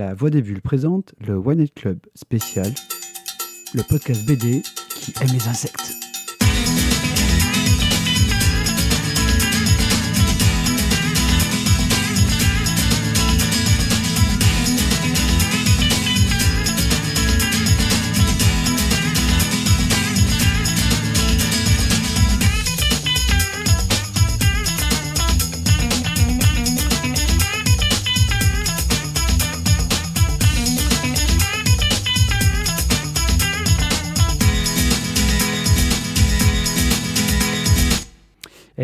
La Voix des Bulles présente le One Night Club spécial, le podcast BD qui aime les insectes.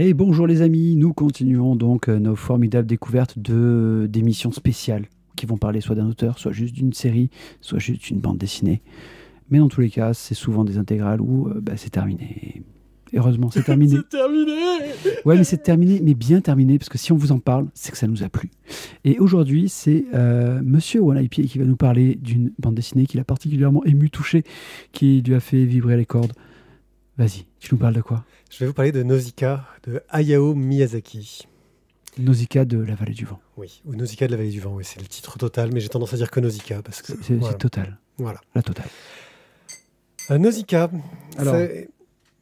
Et bonjour les amis, nous continuons donc euh, nos formidables découvertes de d'émissions spéciales qui vont parler soit d'un auteur, soit juste d'une série, soit juste d'une bande dessinée. Mais dans tous les cas, c'est souvent des intégrales où euh, bah, c'est terminé. Heureusement, c'est terminé. c'est terminé Ouais, mais c'est terminé, mais bien terminé, parce que si on vous en parle, c'est que ça nous a plu. Et aujourd'hui, c'est euh, Monsieur One qui va nous parler d'une bande dessinée qui l'a particulièrement ému, touché, qui lui a fait vibrer les cordes. Vas-y, tu nous parles de quoi? Je vais vous parler de Nausicaa de Hayao Miyazaki. Nausicaa de la vallée du vent. Oui, ou Nausicaa de la vallée du vent, oui, c'est le titre total, mais j'ai tendance à dire que Nausicaa parce que C'est voilà. total, Voilà. la totale. Euh, Nausicaa. Alors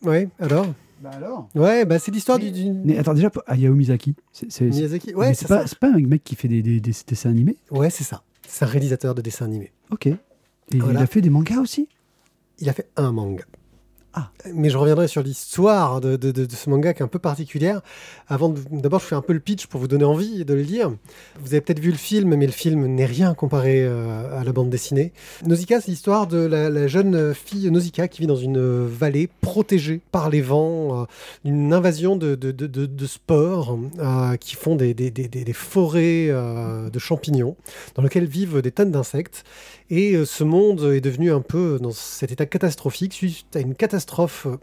Ouais, alors? Bah alors? Ouais, bah c'est l'histoire du, du- Mais attends, déjà, Hayao Miyazaki, c'est Miyazaki. Ouais, c'est pas, ça. c'est pas un mec qui fait des, des- des dessins animés? Ouais, c'est ça. C'est un réalisateur de dessins animés. Ok. Et Voilà. il a fait des mangas aussi? Il a fait un manga. Ah. Mais je reviendrai sur l'histoire de, ce manga qui est un peu particulière. Avant, d'abord, je fais un peu le pitch pour vous donner envie de le lire. Vous avez peut-être vu le film, mais le film n'est rien comparé euh, à la bande dessinée. Nausicaa, c'est l'histoire de la, jeune fille Nausicaa qui vit dans une vallée protégée par les vents, euh, une invasion de, spores euh, qui font des forêts euh, de champignons dans lesquelles vivent des tonnes d'insectes. Et euh, ce monde est devenu un peu dans cet état catastrophique suite à une catastrophe, euh,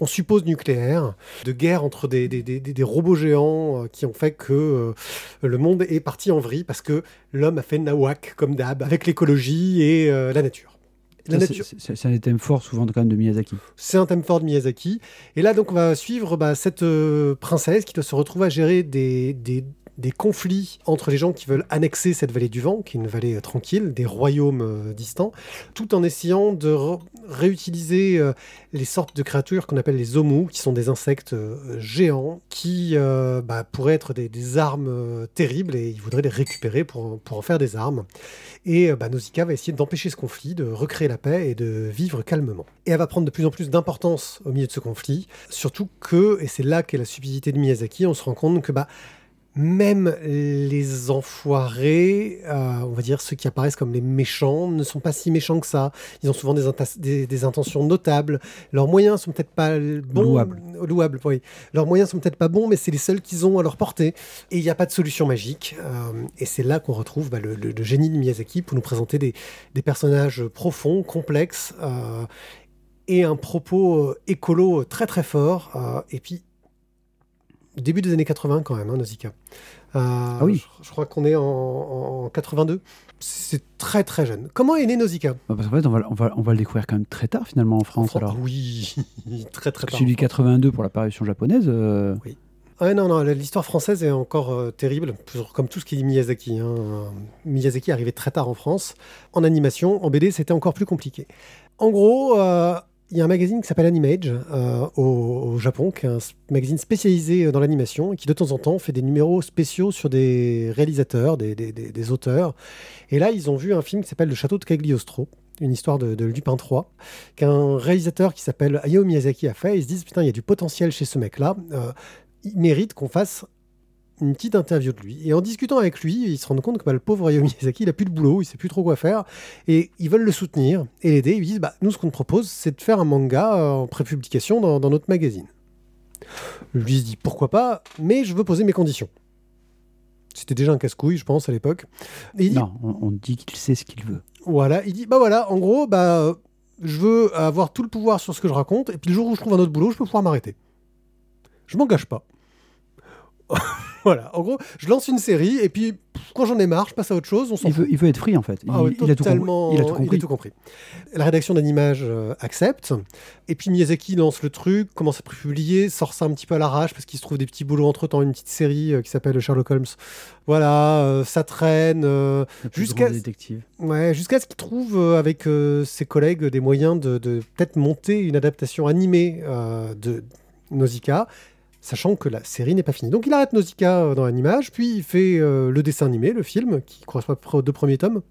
on suppose nucléaire, de guerre entre des, des- des- des- robots géants euh, qui ont fait que le monde est parti en vrille parce que l'homme a fait nawak comme d'hab avec l'écologie et la nature. La Ça, nature. c'est- un des thèmes forts souvent quand même de Miyazaki. C'est un thème fort de Miyazaki. Et là, donc, on va suivre bah, cette princesse qui doit se retrouver à gérer des, des- conflits entre les gens qui veulent annexer cette vallée du vent, qui est une vallée euh, tranquille, des royaumes euh, distants, tout en essayant de réutiliser euh, les sortes de créatures qu'on appelle les omus, qui sont des insectes géants, qui bah, pourraient être des, armes terribles, et ils voudraient les récupérer pour, pour en faire des armes. Et bah, Nausicaa va essayer d'empêcher ce conflit, de recréer la paix et de vivre calmement. Et elle va prendre de plus en plus d'importance au milieu de ce conflit, surtout que, et c'est là qu'est la stupidité de Miyazaki, on se rend compte que bah, même les enfoirés, euh, on va dire ceux qui apparaissent comme les méchants, ne sont pas si méchants que ça. Ils ont souvent des, intas- des- des intentions notables. Leurs moyens sont peut-être pas bons. Louables. Louables, oui. Leurs moyens sont peut-être pas bons, mais c'est les seuls qu'ils ont à leur portée. Et il n'y a pas de solution magique. Euh, et c'est là qu'on retrouve bah, le, le- le génie de Miyazaki pour nous présenter des, des personnages profonds, complexes, euh, et un propos écolo très très fort. et puis, début des années 80 quand même, hein, Nausicaa. ah oui. Je, je crois qu'on est en, en 82. C'est très très jeune. Comment est né Nausicaa? Bah, Parce qu'en fait, on va, on, va, on va le découvrir quand même très tard finalement en France. Fran- alors. Oui, très très tard. celui du 82 pour la parution japonaise, euh, Ouais, non, non, l'histoire française est encore euh, terrible, comme tout ce qui est Miyazaki. hein. Euh, Miyazaki arrivé très tard en France. En animation, en BD, c'était encore plus compliqué. En gros, euh, il y a un magazine qui s'appelle Animage euh, au, Japon, qui est un magazine spécialisé euh, dans l'animation et qui de temps en temps fait des numéros spéciaux sur des réalisateurs, des, auteurs. Et là, ils ont vu un film qui s'appelle Le Château de Cagliostro, une histoire de, de Lupin III, qu'un réalisateur qui s'appelle Hayao Miyazaki a fait. Ils se disent, putain, il y a du potentiel chez ce mec-là. Euh, il mérite qu'on fasse une petite interview de lui. Et en discutant avec lui, ils se rendent compte que bah, le pauvre Hayao Miyazaki, il a plus de boulot, il sait plus trop quoi faire. Et ils veulent le soutenir et l'aider. Ils lui disent, bah, nous, ce qu'on te propose, c'est de faire un manga euh, en prépublication dans, dans notre magazine. Lui se dit, pourquoi pas, mais je veux poser mes conditions. C'était déjà un casse-couille, je pense, à l'époque. Et il dit, non, on, on dit qu'il sait ce qu'il veut. voilà, il dit, bah voilà, en gros, bah, je veux avoir tout le pouvoir sur ce que je raconte, et puis le jour où je trouve un autre boulot, je peux pouvoir m'arrêter. Je m'engage pas. voilà, en gros, je lance une série, et puis quand j'en ai marre, je passe à autre chose. On il, veut, il veut être free en fait. Il, Ah ouais, il a tout compris. Il a tout compris. La rédaction d'Animage euh, accepte. Et puis Miyazaki lance le truc, commence à publier, sort ça un petit peu à l'arrache parce qu'il se trouve des petits boulots entre temps, une petite série euh, qui s'appelle Sherlock Holmes. Voilà, euh, ça traîne. jusqu'à- ouais, ce qu'il trouve avec ses collègues des moyens de, de peut-être monter une adaptation animée de Nausicaa. Sachant que la série n'est pas finie. Donc il arrête Nausicaa euh, dans l'animage, puis il fait euh, le dessin animé, le film, qui correspond à peu près aux deux premiers tomes.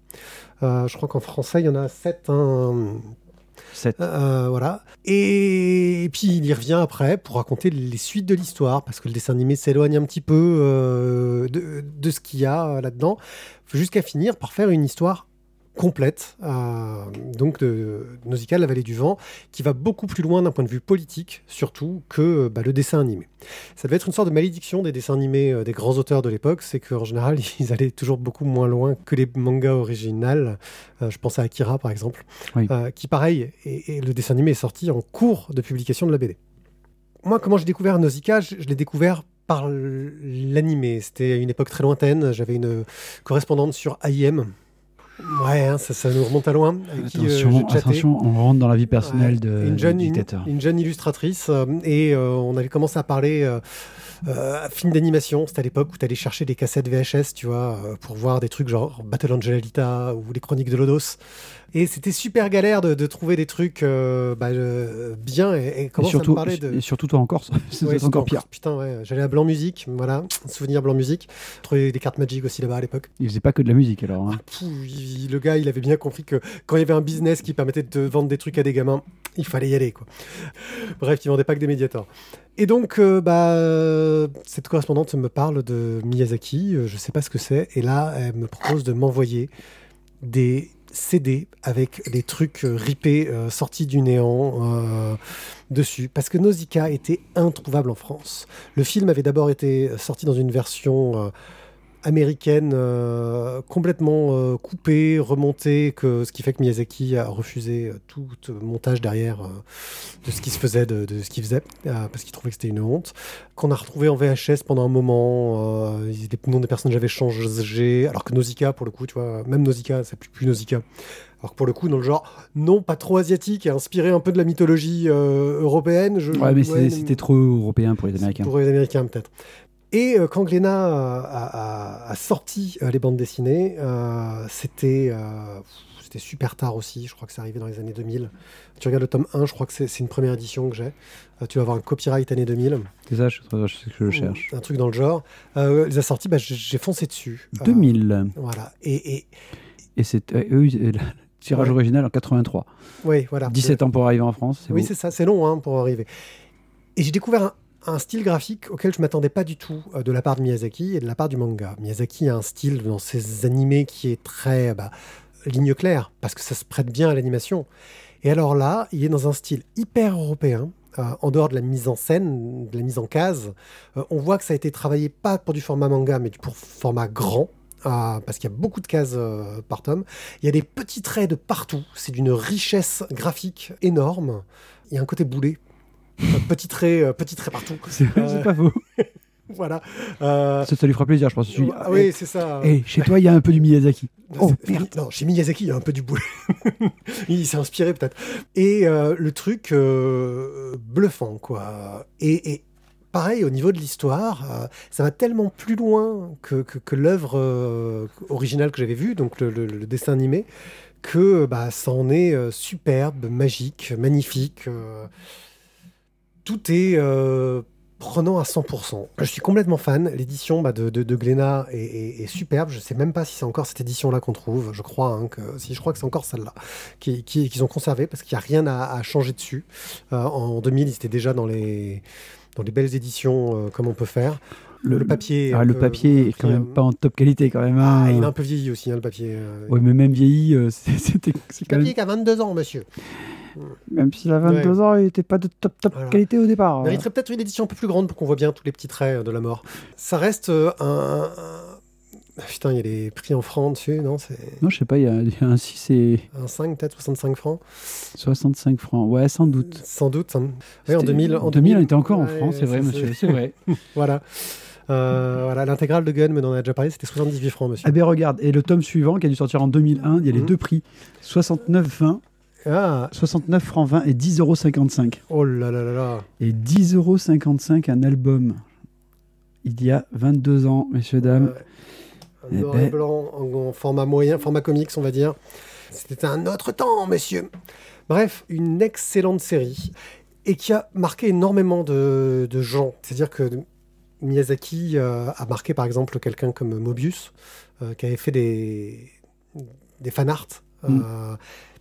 Euh, je crois qu'en français, il y en a sept. hein. 7. Euh, voilà. Et, puis il y revient après pour raconter les suites de l'histoire, parce que le dessin animé s'éloigne un petit peu de, de ce qu'il y a là-dedans, jusqu'à finir par faire une histoire complète, euh, donc de Nausicaa, la vallée du vent, qui va beaucoup plus loin d'un point de vue politique, surtout, que bah, le dessin animé. Ça devait être une sorte de malédiction des dessins animés euh, des grands auteurs de l'époque, c'est qu'en général, ils allaient toujours beaucoup moins loin que les mangas originales. Euh, je pense à Akira, par exemple, Oui. qui, pareil, et, et le dessin animé est sorti en cours de publication de la BD. Moi, comment j'ai découvert Nausicaa Je, je l'ai découvert par l'animé. C'était à une époque très lointaine. J'avais une correspondante sur AIM. Ouais, hein, ça, ça nous remonte à loin. Avec qui, euh, Attention, attention, on rentre dans la vie personnelle de, une jeune, du une, dictateur. une jeune illustratrice euh, et euh, on avait commencé à parler euh, euh, film d'animation. C'était à l'époque où tu allais chercher des cassettes VHS, tu vois, euh, pour voir des trucs genre Battle Angel Alita ou les Chroniques de Lodos. Et c'était super galère de, de trouver des trucs euh, bah, euh, bien et, et Et commence surtout, me de. et surtout toi c'est Ouais, c'est encore pire. Putain, ouais. J'allais à Blanc Musique, voilà, souvenir Blanc Musique. Trouver des cartes Magic aussi là-bas à l'époque. Il faisait pas que de la musique alors. hein. Pouh, le gars, il avait bien compris que quand il y avait un business qui permettait de vendre des trucs à des gamins, il fallait y aller. Bref, il vendait pas que des médiators. Et donc, euh, bah, cette correspondante me parle de Miyazaki, euh, je sais pas ce que c'est, et là, elle me propose de m'envoyer des CD avec des trucs euh, ripés sortis du néant dessus, parce que Nausicaa était introuvable en France. Le film avait d'abord été sorti dans une version américaine euh, complètement euh, coupée, remontée, que, ce qui fait que Miyazaki a refusé euh, tout montage derrière euh, de ce qui se faisait, de, de ce qu'il faisait, parce qu'il trouvait que c'était une honte. Qu'on a retrouvé en VHS pendant un moment, les noms des personnages avaient changé, alors que Nausicaa, pour le coup, tu vois, même Nausicaa, ça plus plus Nausicaa. Alors que pour le coup, dans le genre, non, pas trop asiatique, et inspiré un peu de la mythologie euh, européenne. Je, Ouais, mais ouais, c'était trop européen pour les Américains. pour les Américains, peut-être. Et euh, quand Glénat a, a- a sorti euh, les bandes dessinées, euh, c'était c'était super tard aussi. Je crois que c'est arrivé dans les années 2000. Tu regardes le tome 1, je crois que c'est une première édition que j'ai. Tu vas avoir un copyright année 2000, C'est ça, je, je sais que je cherche. un truc dans le genre. Les a sortis, bah, j'ai foncé dessus. Euh, 2000. voilà. Et, et Et c'est eux, tirage Ouais. original en 83. oui, voilà. 17 ans pour arriver en France. Oui, c'est ça, c'est long hein, pour arriver. Et j'ai découvert un, un style graphique auquel je m'attendais pas du tout euh, de la part de Miyazaki et de la part du manga. Miyazaki a un style dans ses animés qui est très bah, ligne claire, parce que ça se prête bien à l'animation. Et alors là, il est dans un style hyper européen. euh, en dehors de la mise en scène, de la mise en case, Euh, on voit que ça a été travaillé pas pour du format manga, mais pour format grand, parce qu'il y a beaucoup de cases par tome. Il y a des petits traits de partout. C'est d'une richesse graphique énorme. Il y a un côté boulet. Euh, petit trait, euh, petit trait partout. C'est Euh, pas faux. Voilà. Euh, Ça, ça lui fera plaisir, je pense. Je ah oui, c'est ça. Eh, chez toi, il y a un peu du Miyazaki. Oh, C'est- merde. Non, chez Miyazaki, il y a un peu du boulet. il s'est inspiré peut-être. Et euh, le truc euh, bluffant, quoi. Et, et pareil, au niveau de l'histoire, euh, ça va tellement plus loin que, que, que l'œuvre euh, originale que j'avais vue, donc le, le- le dessin animé, que bah, ça en est euh, superbe, magique, magnifique. Tout est euh, prenant à 100%. Je suis complètement fan. L'édition bah, de, de, de Glénat est, est- est superbe. Je sais même pas si c'est encore cette édition-là qu'on trouve. Je crois hein, que si je crois que c'est encore celle-là qui- qui- qu'ils ont conservé parce qu'il n'y a rien à, à changer dessus. Euh, en 2000, ils étaient déjà dans les dans les belles éditions euh, comme on peut faire. Le, papier. Ah, le peu- papier est quand même pas en top qualité quand même. Ah, hein. il est un peu vieilli aussi, hein, le papier. euh. Ouais, mais même vieilli, euh, c'était Le quand papier même. qui a 22 ans, monsieur. Même s'il a 22 ans, il était pas de top top Voilà. qualité au départ. hein. mériterait peut-être une édition un peu plus grande pour qu'on voit bien tous les petits traits euh, de la mort. Ça reste euh, un, un- Putain, il y a les prix en francs dessus, non Non, je sais pas, il y, a- il y a un 6 et un 5, peut-être 65 francs 65 francs. Ouais, sans doute. Sans doute. hein. Ouais, en C'était- 2000, en 2000, on était encore en ouais, France, c'est vrai, monsieur, c'est vrai. Voilà. Euh, voilà, l'intégrale de Gun, mais on en a déjà parlé, c'était 78 francs, monsieur. Ah ben regarde, et le tome suivant qui a dû sortir en 2001, il y a les Mhm. deux prix 69,20, Ah, 69 francs 20 et 10,55 euros. oh là là là là. Et 10,55 euros un album. Il y a 22 ans, messieurs, dames. Eh noir ben. et blanc en, en format moyen, format comics, on va dire. C'était un autre temps, messieurs. Bref, une excellente série et qui a marqué énormément de, de gens. C'est-à-dire que Miyazaki euh, a marqué par exemple quelqu'un comme Mobius, euh, qui avait fait des, des fan art, euh, Mm.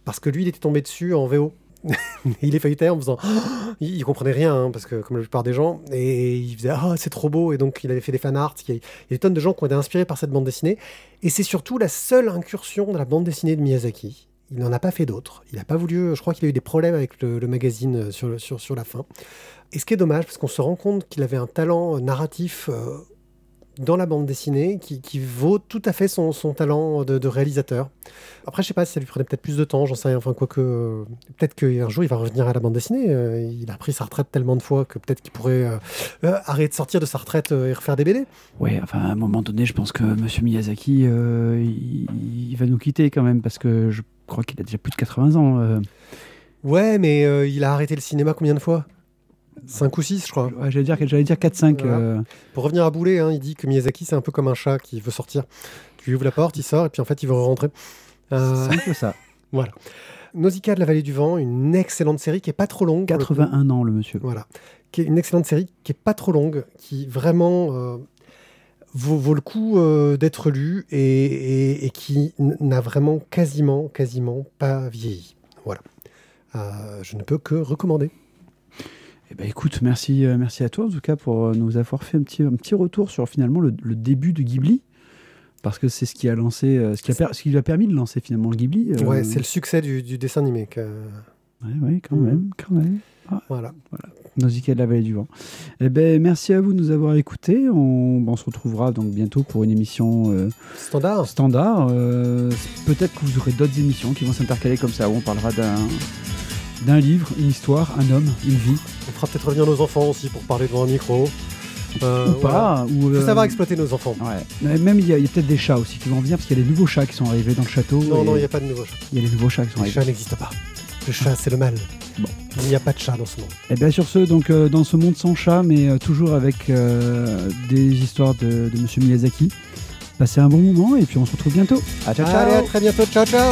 Parce que lui, il était tombé dessus en VO. il est feuilleté en faisant. il, comprenait rien, hein, parce que comme la plupart des gens, et il faisait Ah, c'est trop beau, et donc il avait fait des fan art. Il y a, il y a des tonnes de gens qui ont été inspirés par cette bande dessinée, et c'est surtout la seule incursion dans la bande dessinée de Miyazaki. Il n'en a pas fait d'autres. Il n'a pas voulu. Je crois qu'il a eu des problèmes avec le, magazine euh, sur, sur, sur la fin. Et ce qui est dommage, parce qu'on se rend compte qu'il avait un talent euh, narratif euh, dans la bande dessinée qui, qui vaut tout à fait son, son talent de, de réalisateur. Après, je sais pas si ça lui prenait peut-être plus de temps, j'en sais rien. Enfin, quoique, euh, peut-être qu'un jour il va revenir à la bande dessinée. Euh, il a pris sa retraite tellement de fois que peut-être qu'il pourrait euh, arrêter de sortir de sa retraite et refaire des BD. Ouais, enfin, à un moment donné, je pense que Monsieur Miyazaki, il, il va nous quitter quand même, parce que je crois qu'il a déjà plus de 80 ans. Ouais, mais il a arrêté le cinéma combien de fois? 5 ou 6, je crois. Ouais, j'allais dire, j'allais dire 4-5. Voilà. euh. Pour revenir à Boulet, hein, il dit que Miyazaki, c'est un peu comme un chat qui veut sortir. Tu lui ouvres la porte, il sort, et puis en fait, il veut rentrer. Euh, C'est un peu ça. Nausicaa de la vallée du vent, une excellente série qui est pas trop longue. pour le coup. 81 ans, le monsieur. Voilà. Qui est une excellente série qui est pas trop longue, qui vraiment euh, vaut, vaut le coup d'être lue et, et- et qui n'a vraiment quasiment, quasiment pas vieilli. Voilà. Je ne peux que recommander. Eh ben, écoute, merci, euh, merci à toi en tout cas pour euh, nous avoir fait un petit, un petit retour sur finalement le, le début de Ghibli. Parce que c'est ce qui a lancé, euh, ce qui, a per- ce qui lui a permis de lancer finalement le Ghibli. euh. Ouais, c'est le succès du, du dessin animé. que- Ouais, ouais, quand Mhm. même, quand même. Voilà. Nausicaa de la vallée du vent. Eh ben, merci à vous de nous avoir écoutés. On, on se retrouvera donc bientôt pour une émission euh, Standard. standard. Euh, Peut-être que vous aurez d'autres émissions qui vont s'intercaler comme ça, où on parlera d'un d'un livre, une histoire, un homme, une vie, On fera peut-être revenir nos enfants aussi pour parler devant un micro. Euh, ou pas. Ou, faut euh, savoir exploiter nos enfants. Ouais. Même il y a, peut-être des chats aussi qui vont venir parce qu'il y a des nouveaux chats qui sont arrivés dans le château. Non, et non, il n'y a pas de nouveau chat. il y a des nouveaux chats qui sont Le arrivés. chat n'existe pas. Le chat, c'est le mal. Bon. Il n'y a pas de chat dans ce monde. Et bien sur ce, donc euh, dans ce monde sans chat, mais euh, toujours avec euh, des histoires de, de Monsieur Miyazaki. Passez un bon moment et puis on se retrouve bientôt. À ciao ciao. Allez, à très bientôt. Ciao, ciao